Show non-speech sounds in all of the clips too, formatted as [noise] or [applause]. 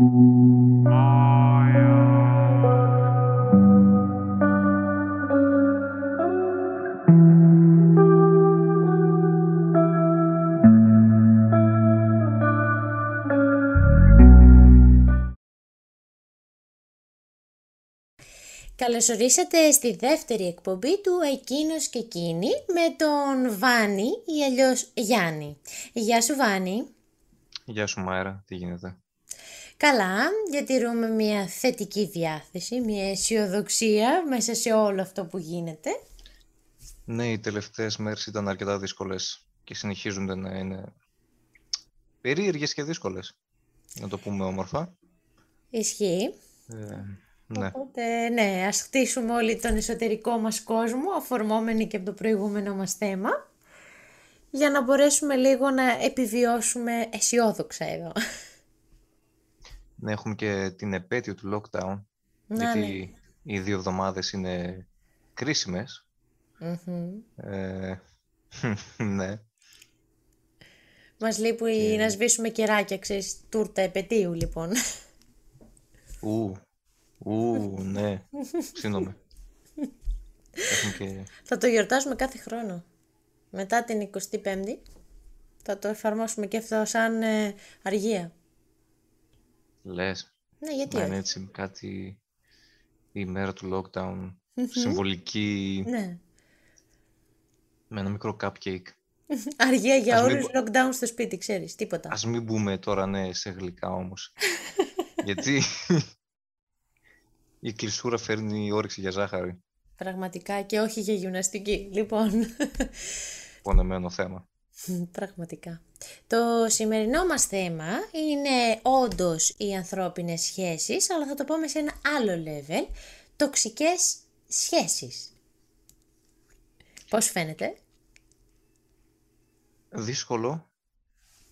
Καλωσορίσατε στη δεύτερη εκπομπή του «Εκείνος και εκείνη» με τον Βάνη ή αλλιώς Γιάννη. Γεια σου Βάνη. Γεια σου Μάιρα, τι γίνεται; Καλά, διατηρούμε μια θετική διάθεση, μια αισιοδοξία μέσα σε όλο αυτό που γίνεται. Ναι, οι τελευταίες μέρες ήταν αρκετά δύσκολες και συνεχίζονται να είναι περίεργες και δύσκολες. Να το πούμε όμορφα. Ισχύει. Ε, ναι. Οπότε, ναι, ας χτίσουμε όλοι τον εσωτερικό μας κόσμο, αφορμόμενοι και από το προηγούμενο μας θέμα, για να μπορέσουμε λίγο να επιβιώσουμε αισιόδοξα εδώ. Ναι, έχουμε και την επέτειο του lockdown, Να, γιατί οι δύο εβδομάδες είναι κρίσιμες. Μμμ. Ε, [laughs] ναι, Μας λείπει να σβήσουμε κεράκια, ξέρεις, τούρτα επαιτίου λοιπόν. ου, ου, ναι, συγγνώμη. Έχουμε και... θα το γιορτάσουμε κάθε χρόνο. Μετά την 25η θα το εφαρμόσουμε και αυτό σαν ε, αργία. Λες, Ναι, γιατί να όχι. είναι έτσι κάτι η μέρα του lockdown, συμβολική, Ναι. με ένα μικρό cupcake. [laughs] Αργία για Ας μην όλους, lockdown στο σπίτι, ξέρεις, τίποτα. Ας μην μπούμε τώρα ναι σε γλυκά όμως. [laughs] Γιατί η κλεισούρα φέρνει όρεξη για ζάχαρη. Πραγματικά και όχι για γυμναστική. Λοιπόν, Πονεμένο θέμα. Πραγματικά. Το σημερινό μας θέμα είναι όντως οι ανθρώπινες σχέσεις, αλλά θα το πάμε σε ένα άλλο level, τοξικές σχέσεις. Πώς φαίνεται; Δύσκολο,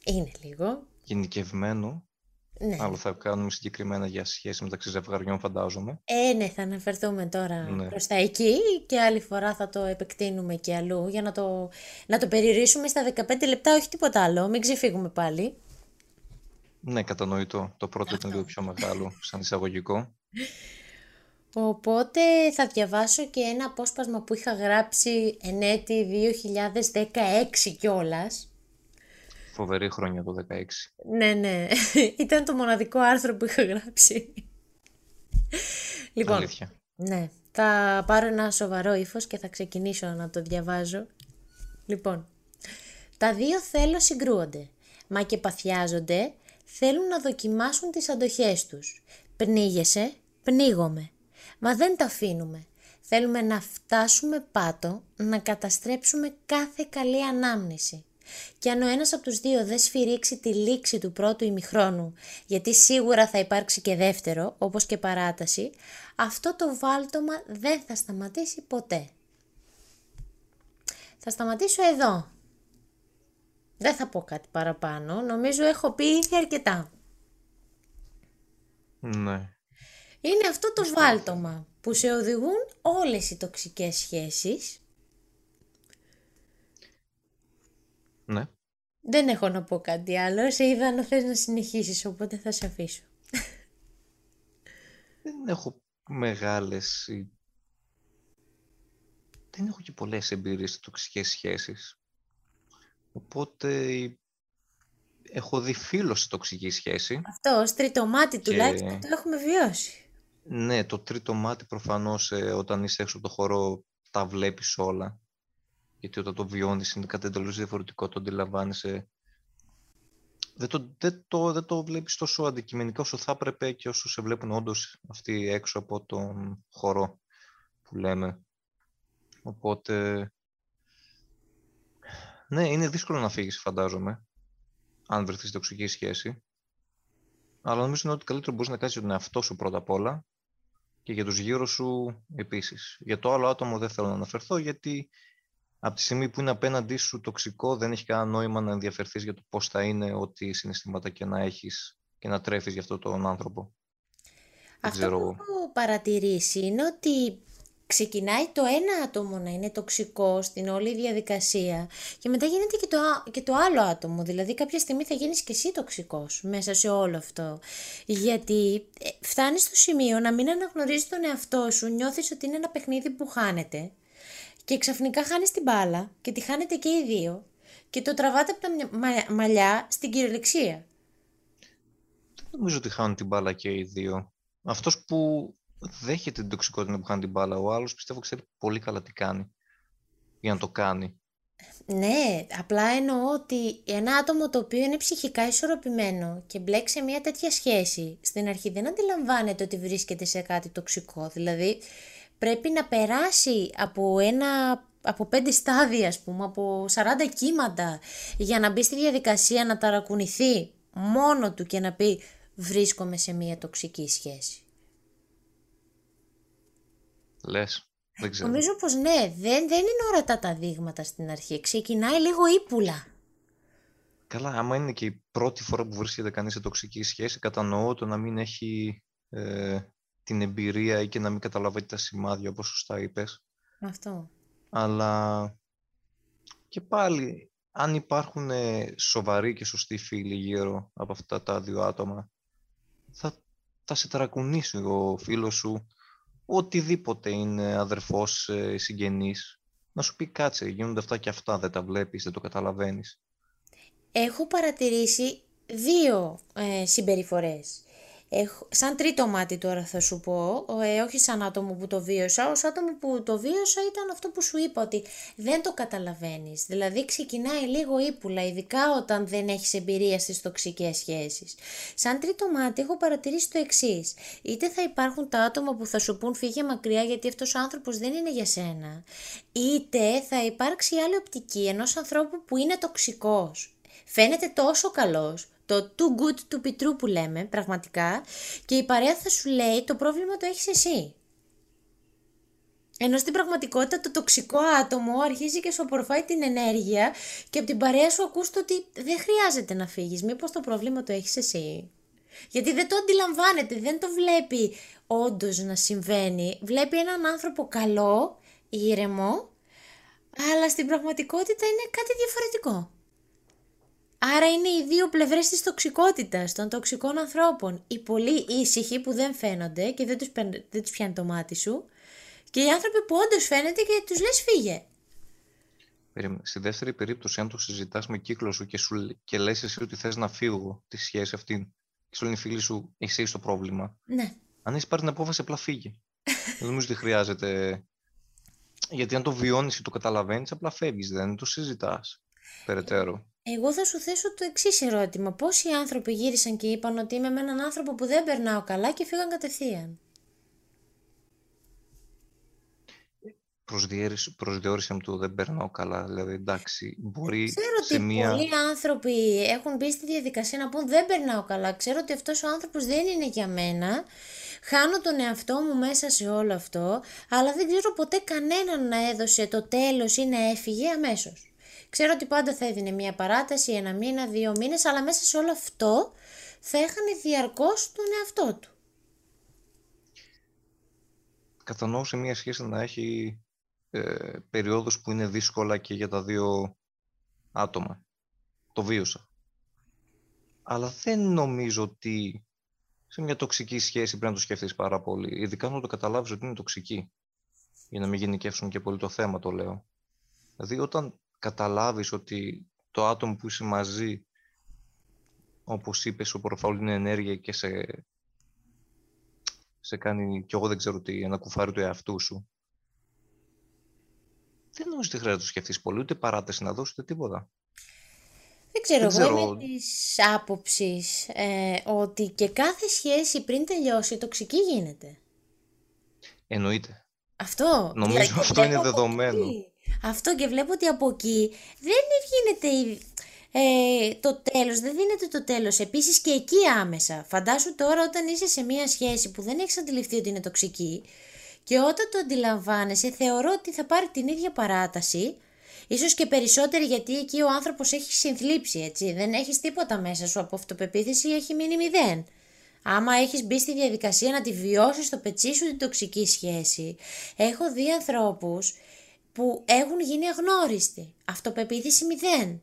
Είναι λίγο. γενικευμένο. Ναι. Άλλο θα κάνουμε συγκεκριμένα για σχέση μεταξύ ζευγαριών φαντάζομαι. Ε, ναι, θα αναφερθούμε τώρα Ναι. προς τα εκεί και άλλη φορά θα το επεκτείνουμε και αλλού για να το, να το περιορίσουμε στα 15 λεπτά, όχι τίποτα άλλο, μην ξεφύγουμε πάλι. Ναι, κατανοητό. Το πρώτο ήταν λίγο πιο μεγάλο, σαν εισαγωγικό. Οπότε θα διαβάσω και ένα απόσπασμα που είχα γράψει εν έτη 2016 κιόλας. Φοβερή χρόνια το 16. Ναι, ναι, [laughs] ήταν το μοναδικό άρθρο που είχα γράψει. Λοιπόν, Αλήθεια. ναι, θα πάρω ένα σοβαρό ύφος και θα ξεκινήσω να το διαβάζω. Λοιπόν, τα δύο θέλω συγκρούονται, μα και παθιάζονται, θέλουν να δοκιμάσουν τις αντοχές τους. Πνίγεσαι, πνίγομαι, μα δεν τα αφήνουμε. Θέλουμε να φτάσουμε πάτο, να καταστρέψουμε κάθε καλή ανάμνηση. Και αν ο ένας από τους δύο δεν σφυρίξει τη λήξη του πρώτου ημιχρόνου, γιατί σίγουρα θα υπάρξει και δεύτερο, όπως και παράταση, αυτό το βάλτομα δεν θα σταματήσει ποτέ. Θα σταματήσω εδώ. Δεν θα πω κάτι παραπάνω, νομίζω έχω πει ήδη αρκετά. Ναι. Είναι αυτό το βάλτομα που σε οδηγούν όλες οι τοξικές σχέσεις. Ναι. Δεν έχω να πω κάτι άλλο, σε είδα να θες να συνεχίσεις, οπότε θα σε αφήσω. Δεν έχω μεγάλες... ή- Δεν έχω και πολλές εμπειρίες σε τοξικές σχέσεις. Οπότε έχω δει φίλο σε τοξική σχέση. Αυτό ως τρίτο μάτι τουλάχιστον το έχουμε βιώσει. Ναι, το τρίτο μάτι προφανώς ε, όταν είσαι έξω από το χώρο τα βλέπεις όλα. Γιατί όταν το βιώνεις είναι κάτι εντελώς διαφορετικό, το αντιλαμβάνεσαι. Δεν το, δεν, το, δεν το βλέπεις τόσο αντικειμενικά όσο θα έπρεπε και όσο σε βλέπουν όντως αυτοί έξω από τον χώρο που λέμε. Οπότε, ναι, είναι δύσκολο να φύγεις φαντάζομαι, αν βρεθείς σε τοξική σχέση. Αλλά νομίζω είναι ότι καλύτερο μπορείς να κάνεις για τον εαυτό σου πρώτα απ' όλα και για τους γύρω σου επίσης. Για το άλλο άτομο δεν θέλω να αναφερθώ γιατί από τη στιγμή που είναι απέναντί σου τοξικό δεν έχει κανένα νόημα να ενδιαφερθείς για το πώς θα είναι ό,τι συναισθήματα και να έχεις και να τρέφεις για αυτόν τον άνθρωπο. Δεν Αυτό ξέρω που εγώ. έχω παρατηρήσει είναι ότι ξεκινάει το ένα άτομο να είναι τοξικό στην όλη διαδικασία και μετά γίνεται και το, και το άλλο άτομο. Δηλαδή κάποια στιγμή θα γίνεις και εσύ τοξικός μέσα σε όλο αυτό. Γιατί ε, φτάνεις στο σημείο να μην αναγνωρίζεις τον εαυτό σου, νιώθεις ότι είναι ένα παιχνίδι που χάνεται και ξαφνικά χάνεις την μπάλα και τη χάνετε και οι δύο και το τραβάτε από τα μαλλιά στην κυριολεξία. Δεν νομίζω ότι χάνουν την μπάλα και οι δύο. Αυτός που δέχεται την τοξικότητα που χάνει την μπάλα. Ο άλλος πιστεύω ξέρει πολύ καλά τι κάνει για να το κάνει. Ναι, απλά εννοώ ότι ένα άτομο το οποίο είναι ψυχικά ισορροπημένο και μπλέξει σε μια τέτοια σχέση, στην αρχή δεν αντιλαμβάνεται ότι βρίσκεται σε κάτι τοξικό. Δηλαδή, πρέπει να περάσει από ένα από πέντε στάδια, ας πούμε, από 40 κύματα, για να μπει στη διαδικασία να ταρακουνηθεί μόνο του και να πει βρίσκομαι σε μια τοξική σχέση. Λες. Δεν ξέρω. Νομίζω πως ναι, δεν, δεν είναι ορατά τα δείγματα στην αρχή. Ξεκινάει λίγο ύπουλα. Καλά, άμα είναι και η πρώτη φορά που βρίσκεται κανείς σε τοξική σχέση, κατανοώ το να μην έχει ε, την εμπειρία ή και να μην καταλαβαίνει τα σημάδια, όπως σωστά είπες. Αυτό. Αλλά και πάλι, αν υπάρχουν ε, σοβαροί και σωστοί φίλοι γύρω από αυτά τα δύο άτομα, θα, θα σε ταρακουνήσει ο φίλος σου οτιδήποτε είναι αδερφός, ε, συγγενής, να σου πει κάτσε, γίνονται αυτά και αυτά, δεν τα βλέπεις, δεν το καταλαβαίνεις. Έχω παρατηρήσει δύο ε, συμπεριφορές. Έχω, σαν τρίτο μάτι τώρα θα σου πω, ε, όχι σαν άτομο που το βίωσα, ως άτομο που το βίωσα ήταν αυτό που σου είπα ότι δεν το καταλαβαίνεις. Δηλαδή ξεκινάει λίγο ύπουλα, ειδικά όταν δεν έχεις εμπειρία στις τοξικές σχέσεις. Σαν τρίτο μάτι έχω παρατηρήσει το εξής. Είτε θα υπάρχουν τα άτομα που θα σου πούν φύγε μακριά γιατί αυτός ο άνθρωπος δεν είναι για σένα, είτε θα υπάρξει άλλη οπτική ενός ανθρώπου που είναι τοξικός. Φαίνεται τόσο καλός το too good to be true που λέμε πραγματικά και η παρέα θα σου λέει το πρόβλημα το έχεις εσύ. Ενώ στην πραγματικότητα το τοξικό άτομο αρχίζει και σου απορροφάει την ενέργεια και από την παρέα σου ακούς το ότι δεν χρειάζεται να φύγεις, μήπως το πρόβλημα το έχεις εσύ. Γιατί δεν το αντιλαμβάνεται, δεν το βλέπει όντως να συμβαίνει. Βλέπει έναν άνθρωπο καλό, ήρεμο, αλλά στην πραγματικότητα είναι κάτι διαφορετικό. Άρα είναι οι δύο πλευρές της τοξικότητας των τοξικών ανθρώπων. Οι πολύ ήσυχοι που δεν φαίνονται και δεν τους, δεν τους πιάνει το μάτι σου και οι άνθρωποι που όντως φαίνεται και τους λες φύγε. Στη δεύτερη περίπτωση, αν το συζητάς με κύκλο σου και, σου, και λες εσύ ότι θες να φύγω τη σχέση αυτή και σου λένε οι φίλοι σου εσύ στο πρόβλημα. Ναι. Αν έχεις πάρει την απόφαση, απλά φύγε. δεν νομίζω ότι χρειάζεται. Γιατί αν το βιώνεις ή το καταλαβαίνεις, απλά φεύγεις, δεν το συζητάς περαιτέρω. Εγώ θα σου θέσω το εξής ερώτημα. Πόσοι άνθρωποι γύρισαν και είπαν ότι είμαι με έναν άνθρωπο που δεν περνάω καλά και φύγαν κατευθείαν; Προσδιορίσε μου το δεν περνάω καλά. Δηλαδή, εντάξει, μπορεί Ξέρω σε ότι μία... πολλοί άνθρωποι έχουν μπει στη διαδικασία να πούν δεν περνάω καλά. Ξέρω ότι αυτός ο άνθρωπος δεν είναι για μένα. Χάνω τον εαυτό μου μέσα σε όλο αυτό. Αλλά δεν ξέρω ποτέ κανέναν να έδωσε το τέλος ή να έφυγε αμέσως. Ξέρω ότι πάντα θα έδινε μία παράταση, ένα μήνα, δύο μήνες, αλλά μέσα σε όλο αυτό θα έχανε διαρκώς τον εαυτό του. Κατανοώ σε μία σχέση να έχει ε, περιόδους που είναι δύσκολα και για τα δύο άτομα. Το βίωσα. Αλλά δεν νομίζω ότι σε μια τοξική σχέση πρέπει να το σκεφτείς πάρα πολύ. Ειδικά όταν το καταλάβεις ότι είναι τοξική. Για να μην γενικεύσουν και πολύ το θέμα, το λέω. Δηλαδή, όταν καταλάβεις ότι το άτομο που είσαι μαζί, όπως είπες, ο προφάουλ είναι ενέργεια και σε, σε κάνει, κι εγώ δεν ξέρω τι, ένα κουφάρι του εαυτού σου. Δεν νομίζω ότι χρειάζεται να το σκεφτείς πολύ, ούτε παράταση να δώσει, ούτε τίποτα. Δεν ξέρω, δεν εγώ είμαι της άποψης ε, ότι και κάθε σχέση πριν τελειώσει τοξική γίνεται. Εννοείται. Αυτό. Νομίζω αυτό είναι δεδομένο. Αυτό και βλέπω ότι από εκεί δεν γίνεται ε, το τέλος, δεν δίνεται το τέλος. Επίσης και εκεί άμεσα. Φαντάσου τώρα όταν είσαι σε μια σχέση που δεν έχεις αντιληφθεί ότι είναι τοξική και όταν το αντιλαμβάνεσαι θεωρώ ότι θα πάρει την ίδια παράταση Ίσως και περισσότερη γιατί εκεί ο άνθρωπος έχει συνθλίψει έτσι, δεν έχεις τίποτα μέσα σου από αυτοπεποίθηση, έχει μείνει μηδέν. άμα έχεις μπει στη διαδικασία να τη βιώσεις στο πετσί σου την τοξική σχέση. Έχω δει ανθρώπους που έχουν γίνει αγνώριστοι. Αυτοπεποίθηση μηδέν.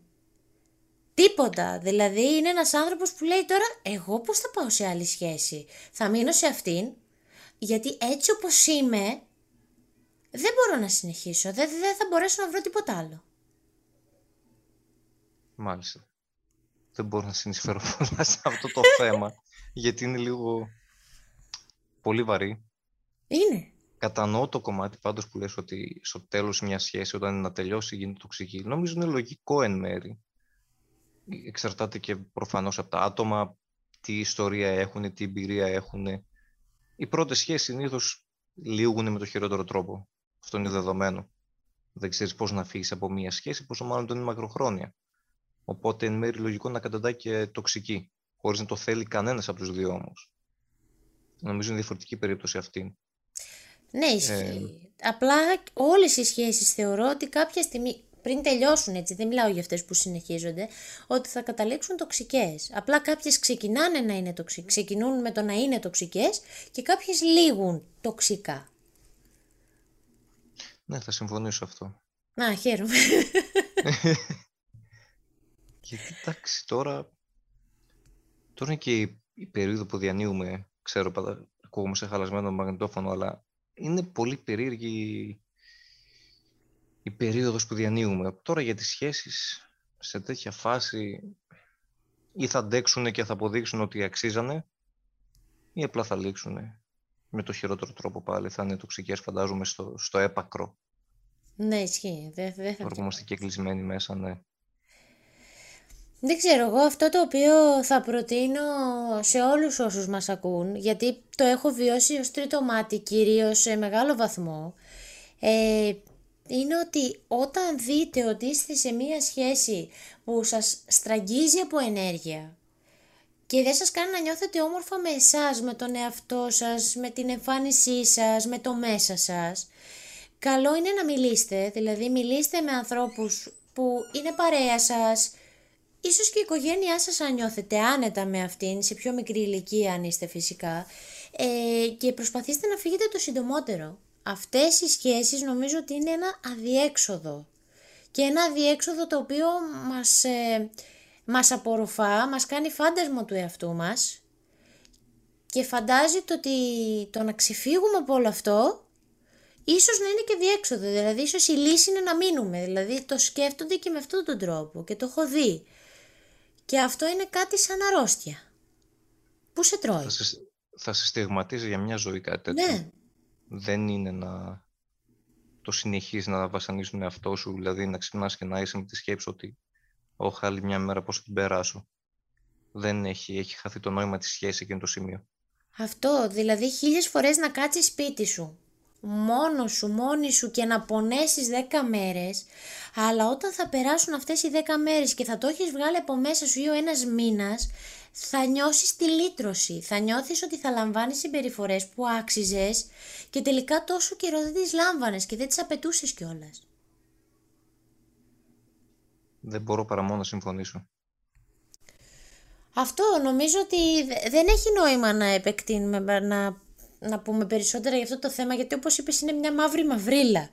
Τίποτα. Δηλαδή είναι ένας άνθρωπος που λέει τώρα εγώ πώς θα πάω σε άλλη σχέση; Θα μείνω σε αυτήν γιατί έτσι όπως είμαι δεν μπορώ να συνεχίσω. Δεν, δεν θα μπορέσω να βρω τίποτα άλλο. Μάλιστα. Δεν μπορώ να συνεισφέρω [laughs] πολλά σε αυτό το [laughs] θέμα γιατί είναι λίγο πολύ βαρύ. Είναι. Κατανοώ το κομμάτι πάντως που λες ότι στο τέλος μια σχέση όταν είναι να τελειώσει γίνεται τοξική. Νομίζω είναι λογικό εν μέρη εξαρτάται και προφανώς από τα άτομα, τι ιστορία έχουν, τι εμπειρία έχουν. Οι πρώτες σχέσεις συνήθως λύγουν με το χειρότερο τρόπο. Αυτό είναι δεδομένο. Δεν ξέρεις πώς να φύγεις από μία σχέση, πόσο μάλλον τον είναι μακροχρόνια. Οπότε εν μέρει λογικό να καταντάει και τοξική, χωρίς να το θέλει κανένας από τους δύο όμως. Νομίζω είναι διαφορετική περίπτωση αυτή. Ναι, ισχύει. Ε... Απλά όλες οι σχέσεις θεωρώ ότι κάποια στιγμή πριν τελειώσουν έτσι, δεν μιλάω για αυτές που συνεχίζονται, ότι θα καταλήξουν τοξικές. Απλά κάποιες ξεκινάνε να είναι τοξικές, ξεκινούν με το να είναι τοξικές και κάποιες λήγουν τοξικά. Ναι, θα συμφωνήσω αυτό. Να, χαίρομαι. [laughs] Γιατί εντάξει, τώρα, τώρα είναι και η, η περίοδο που διανύουμε, ξέρω, ακούγομαι σε χαλασμένο μαγνητόφωνο, αλλά είναι πολύ περίεργη η περίοδος που διανύουμε. Τώρα για τις σχέσεις σε τέτοια φάση ή θα αντέξουν και θα αποδείξουν ότι αξίζανε ή απλά θα λήξουν με το χειρότερο τρόπο πάλι. Θα είναι τοξικές φαντάζομαι στο, στο έπακρο. Ναι, ισχύει. Δεν, δεν θα είμαστε και κλεισμένοι μέσα, ναι. Δεν ξέρω, εγώ αυτό το οποίο θα προτείνω σε όλους όσους μας ακούν, γιατί το έχω βιώσει ως τρίτο μάτι κυρίως σε μεγάλο βαθμό, ε, είναι ότι όταν δείτε ότι είστε σε μία σχέση που σας στραγγίζει από ενέργεια και δεν σας κάνει να νιώθετε όμορφα με εσάς, με τον εαυτό σας, με την εμφάνισή σας, με το μέσα σας, καλό είναι να μιλήσετε, δηλαδή μιλήστε με ανθρώπους που είναι παρέα σας, ίσως και η οικογένειά σας αν νιώθετε άνετα με αυτήν, σε πιο μικρή ηλικία αν είστε φυσικά, ε, και προσπαθήστε να φύγετε το συντομότερο. Αυτές οι σχέσεις νομίζω ότι είναι ένα αδιέξοδο. Και ένα αδιέξοδο το οποίο μας, ε, μας απορροφά, μας κάνει φάντασμα του εαυτού μας. Και φαντάζει το ότι το να ξεφύγουμε από όλο αυτό ίσως να είναι και διέξοδο, δηλαδή ίσως η λύση είναι να μείνουμε, δηλαδή το σκέφτονται και με αυτόν τον τρόπο και το έχω δει. Και αυτό είναι κάτι σαν αρρώστια. Πού σε τρώει; Θα σε, θα σε στιγματίζει για μια ζωή κάτι τέτοιο. Ναι, δεν είναι να το συνεχίσει να βασανίσει τον εαυτό σου, δηλαδή να ξυπνάς και να είσαι με τη σκέψη ότι όχι άλλη μια μέρα πώς θα την περάσω. Δεν έχει, έχει χαθεί το νόημα της σχέσης εκείνο το σημείο. Αυτό, δηλαδή χίλιες φορές να κάτσεις σπίτι σου, μόνος σου, μόνη σου και να πονέσεις δέκα μέρες, αλλά όταν θα περάσουν αυτές οι δέκα μέρες και θα το έχεις βγάλει από μέσα σου ή ο ένας μήνας, θα νιώσεις τη λύτρωση, θα νιώθεις ότι θα λαμβάνεις συμπεριφορές που άξιζες και τελικά τόσο καιρό δεν τις λάμβανες και δεν τις απαιτούσες κιόλας. Δεν μπορώ παρά μόνο να συμφωνήσω. Αυτό νομίζω ότι δεν έχει νόημα να επεκτείνουμε, να, να πούμε περισσότερα για αυτό το θέμα, γιατί όπως είπες είναι μια μαύρη μαυρίλα.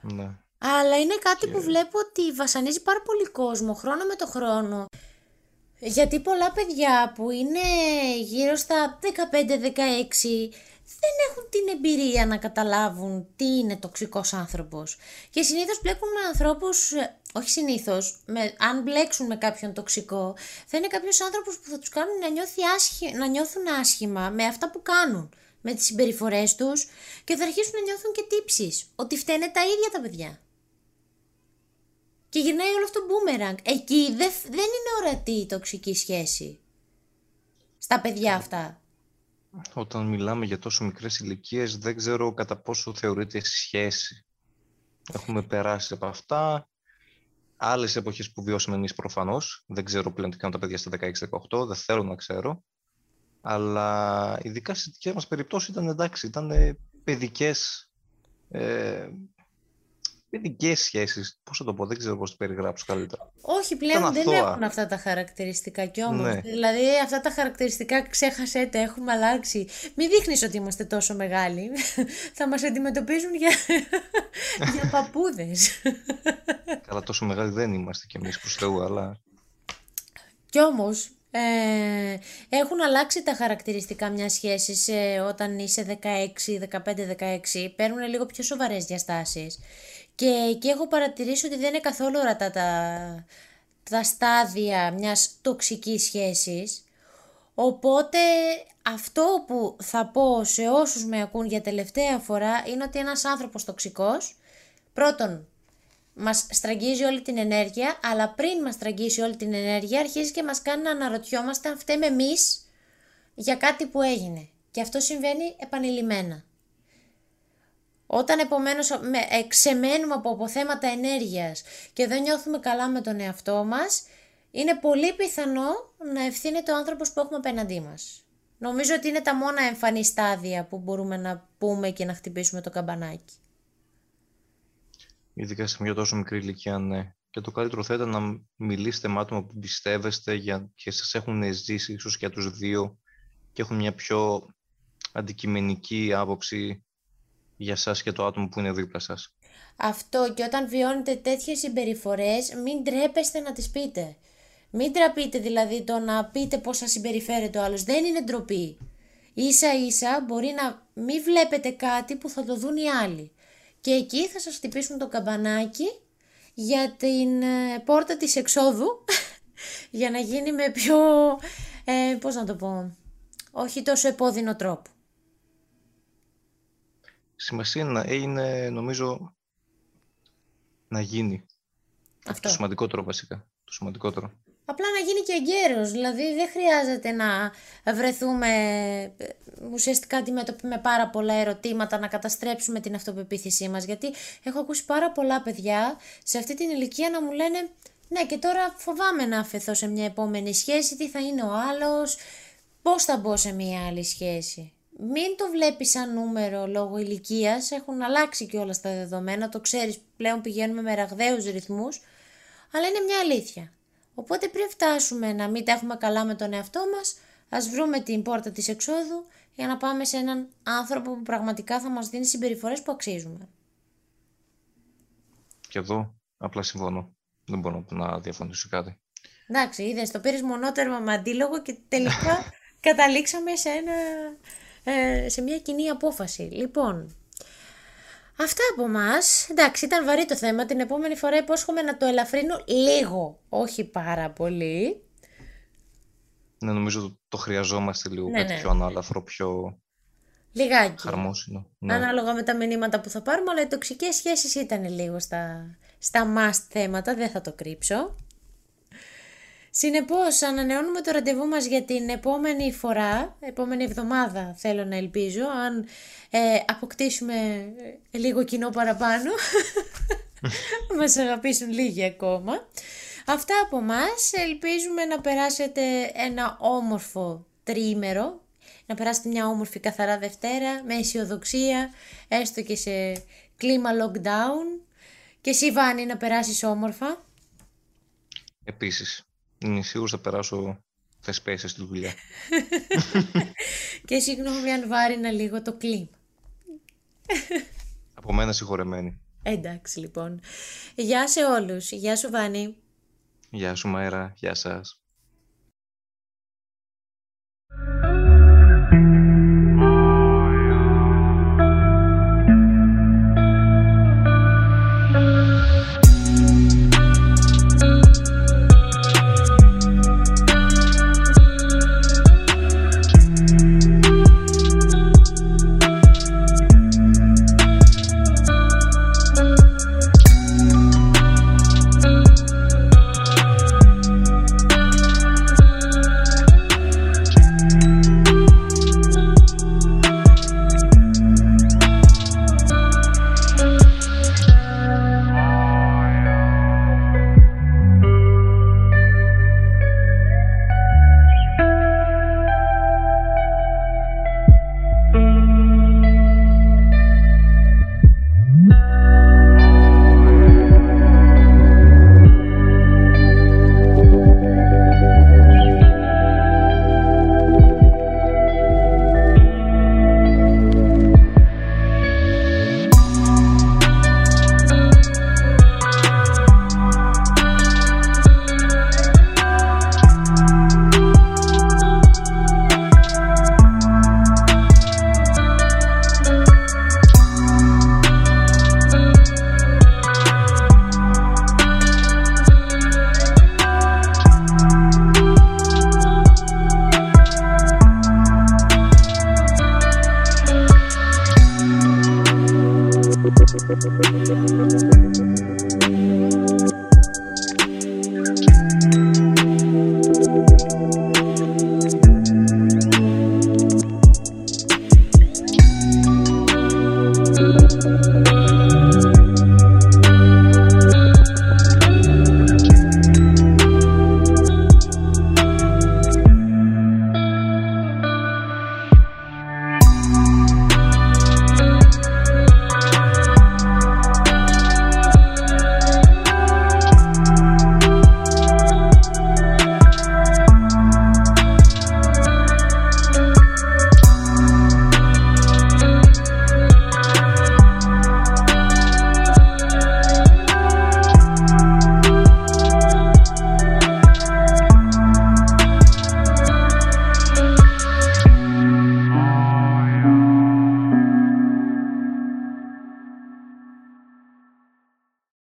Ναι. Αλλά είναι κάτι που βλέπω ότι βασανίζει πάρα πολύ κόσμο, χρόνο με το χρόνο. Γιατί πολλά παιδιά που είναι γύρω στα 15-16 δεν έχουν την εμπειρία να καταλάβουν τι είναι τοξικός άνθρωπος. Και συνήθως μπλέκουν με ανθρώπους, όχι συνήθως, με, αν μπλέξουν με κάποιον τοξικό, θα είναι κάποιος άνθρωπος που θα τους κάνουν να, νιώθει να νιώθουν άσχημα με αυτά που κάνουν, με τις συμπεριφορές τους και θα αρχίσουν να νιώθουν και τύψεις, ότι φταίνε τα ίδια τα παιδιά. Και γυρνάει όλο αυτό μπούμεραγκ. Εκεί δεν, δεν είναι ορατή η τοξική σχέση. Στα παιδιά αυτά. Όταν μιλάμε για τόσο μικρές ηλικίες, δεν ξέρω κατά πόσο θεωρείται σχέση. Έχουμε περάσει από αυτά. Άλλες εποχές που βιώσαμε εμείς προφανώς. Δεν ξέρω πλέον τι κάνουν τα παιδιά στα 16-18, δεν θέλω να ξέρω. Αλλά ειδικά στι δικέ μας περιπτώσεις ήταν εντάξει, ήταν παιδικές ε, Παιδικές σχέσεις. Πώς θα το πω, δεν ξέρω πώς το περιγράψω καλύτερα. Όχι, πλέον δεν έχουν αυτά τα χαρακτηριστικά κι όμως. Ναι. Δηλαδή, αυτά τα χαρακτηριστικά ξέχασέ τα, έχουμε αλλάξει. Μην δείχνεις ότι είμαστε τόσο μεγάλοι. [laughs] θα μας αντιμετωπίζουν για, [laughs] για παππούδες. Καλά, τόσο μεγάλοι δεν είμαστε κι εμείς προς Θεού, αλλά. Κι όμως, ε, έχουν αλλάξει τα χαρακτηριστικά μιας σχέσης όταν είσαι 16, 15, 16. Παίρνουν λίγο πιο σοβαρές διαστάσεις. Και εκεί έχω παρατηρήσει ότι δεν είναι καθόλου ορατά τα, τα στάδια μιας τοξικής σχέσης. Οπότε αυτό που θα πω σε όσους με ακούν για τελευταία φορά είναι ότι ένας άνθρωπος τοξικός πρώτον μας στραγγίζει όλη την ενέργεια αλλά πριν μας στραγγίσει όλη την ενέργεια αρχίζει και μας κάνει να αναρωτιόμαστε αν φταίμε εμείς για κάτι που έγινε. Και αυτό συμβαίνει επανειλημμένα. Όταν επομένως με, ξεμένουμε από αποθέματα ενέργειας και δεν νιώθουμε καλά με τον εαυτό μας, είναι πολύ πιθανό να ευθύνεται ο άνθρωπος που έχουμε απέναντί μας. Νομίζω ότι είναι τα μόνα εμφανή στάδια που μπορούμε να πούμε και να χτυπήσουμε το καμπανάκι. Ειδικά σε μια τόσο μικρή ηλικία, ναι. Και το καλύτερο θα ήταν να μιλήσετε με άτομα που πιστεύεστε για... και σας έχουν ζήσει ίσως για τους δύο και έχουν μια πιο αντικειμενική άποψη για σας και το άτομο που είναι δίπλα σας. Αυτό και όταν βιώνετε τέτοιες συμπεριφορές μην τρέπεστε να τις πείτε. Μην τραπείτε δηλαδή το να πείτε πώς σας συμπεριφέρεται ο άλλος. Δεν είναι ντροπή. Ίσα ίσα μπορεί να μην βλέπετε κάτι που θα το δουν οι άλλοι. Και εκεί θα σας χτυπήσουν το καμπανάκι για την ε, πόρτα της εξόδου [laughs] για να γίνει με πιο, ε, πώς να το πω, όχι τόσο επώδυνο τρόπο σημασία είναι, νομίζω, να γίνει. Αυτό. Το σημαντικότερο βασικά. Το σημαντικότερο. Απλά να γίνει και εγκαίρος, δηλαδή δεν χρειάζεται να βρεθούμε ε, ουσιαστικά αντιμέτωποι με πάρα πολλά ερωτήματα, να καταστρέψουμε την αυτοπεποίθησή μας, γιατί έχω ακούσει πάρα πολλά παιδιά σε αυτή την ηλικία να μου λένε ναι και τώρα φοβάμαι να αφαιθώ σε μια επόμενη σχέση, τι θα είναι ο άλλος, πώς θα μπω σε μια άλλη σχέση; Μην το βλέπεις σαν νούμερο λόγω ηλικίας, έχουν αλλάξει και όλα στα δεδομένα, το ξέρεις πλέον πηγαίνουμε με ραγδαίους ρυθμούς, αλλά είναι μια αλήθεια. Οπότε πριν φτάσουμε να μην τα έχουμε καλά με τον εαυτό μας, ας βρούμε την πόρτα της εξόδου για να πάμε σε έναν άνθρωπο που πραγματικά θα μας δίνει συμπεριφορές που αξίζουμε. Και εδώ απλά συμφωνώ. Δεν μπορώ να διαφωνήσω κάτι. Εντάξει, είδες, το πήρες μονότερμα με αντίλογο και τελικά [laughs] καταλήξαμε σε ένα ε, σε μια κοινή απόφαση. Λοιπόν, αυτά από εμά. Εντάξει, ήταν βαρύ το θέμα. Την επόμενη φορά υπόσχομαι να το ελαφρύνω λίγο, όχι πάρα πολύ. Ναι, νομίζω το χρειαζόμαστε λίγο ναι, κάτι ναι. πιο ανάλαφρο, πιο Λιγάκι. χαρμόσυνο. Ναι. Ανάλογα με τα μηνύματα που θα πάρουμε, αλλά οι τοξικές σχέσεις ήταν λίγο στα, στα must θέματα, δεν θα το κρύψω. Συνεπώς ανανεώνουμε το ραντεβού μας για την επόμενη φορά, επόμενη εβδομάδα θέλω να ελπίζω, αν ε, αποκτήσουμε ε, λίγο κοινό παραπάνω, [laughs] μας αγαπήσουν λίγοι ακόμα. Αυτά από μας, ελπίζουμε να περάσετε ένα όμορφο τρίμερο, να περάσετε μια όμορφη καθαρά Δευτέρα, με αισιοδοξία, έστω και σε κλίμα lockdown. Και εσύ Βάνη να περάσεις όμορφα. Επίσης. Είναι σίγουρος θα περάσω θεσπέσεις στη δουλειά. [laughs] και συγγνώμη αν βάρινα λίγο το κλίμα. Από μένα συγχωρεμένη. Εντάξει λοιπόν. Γεια σε όλους. Γεια σου Βάνη. Γεια σου Μαέρα. Γεια σας.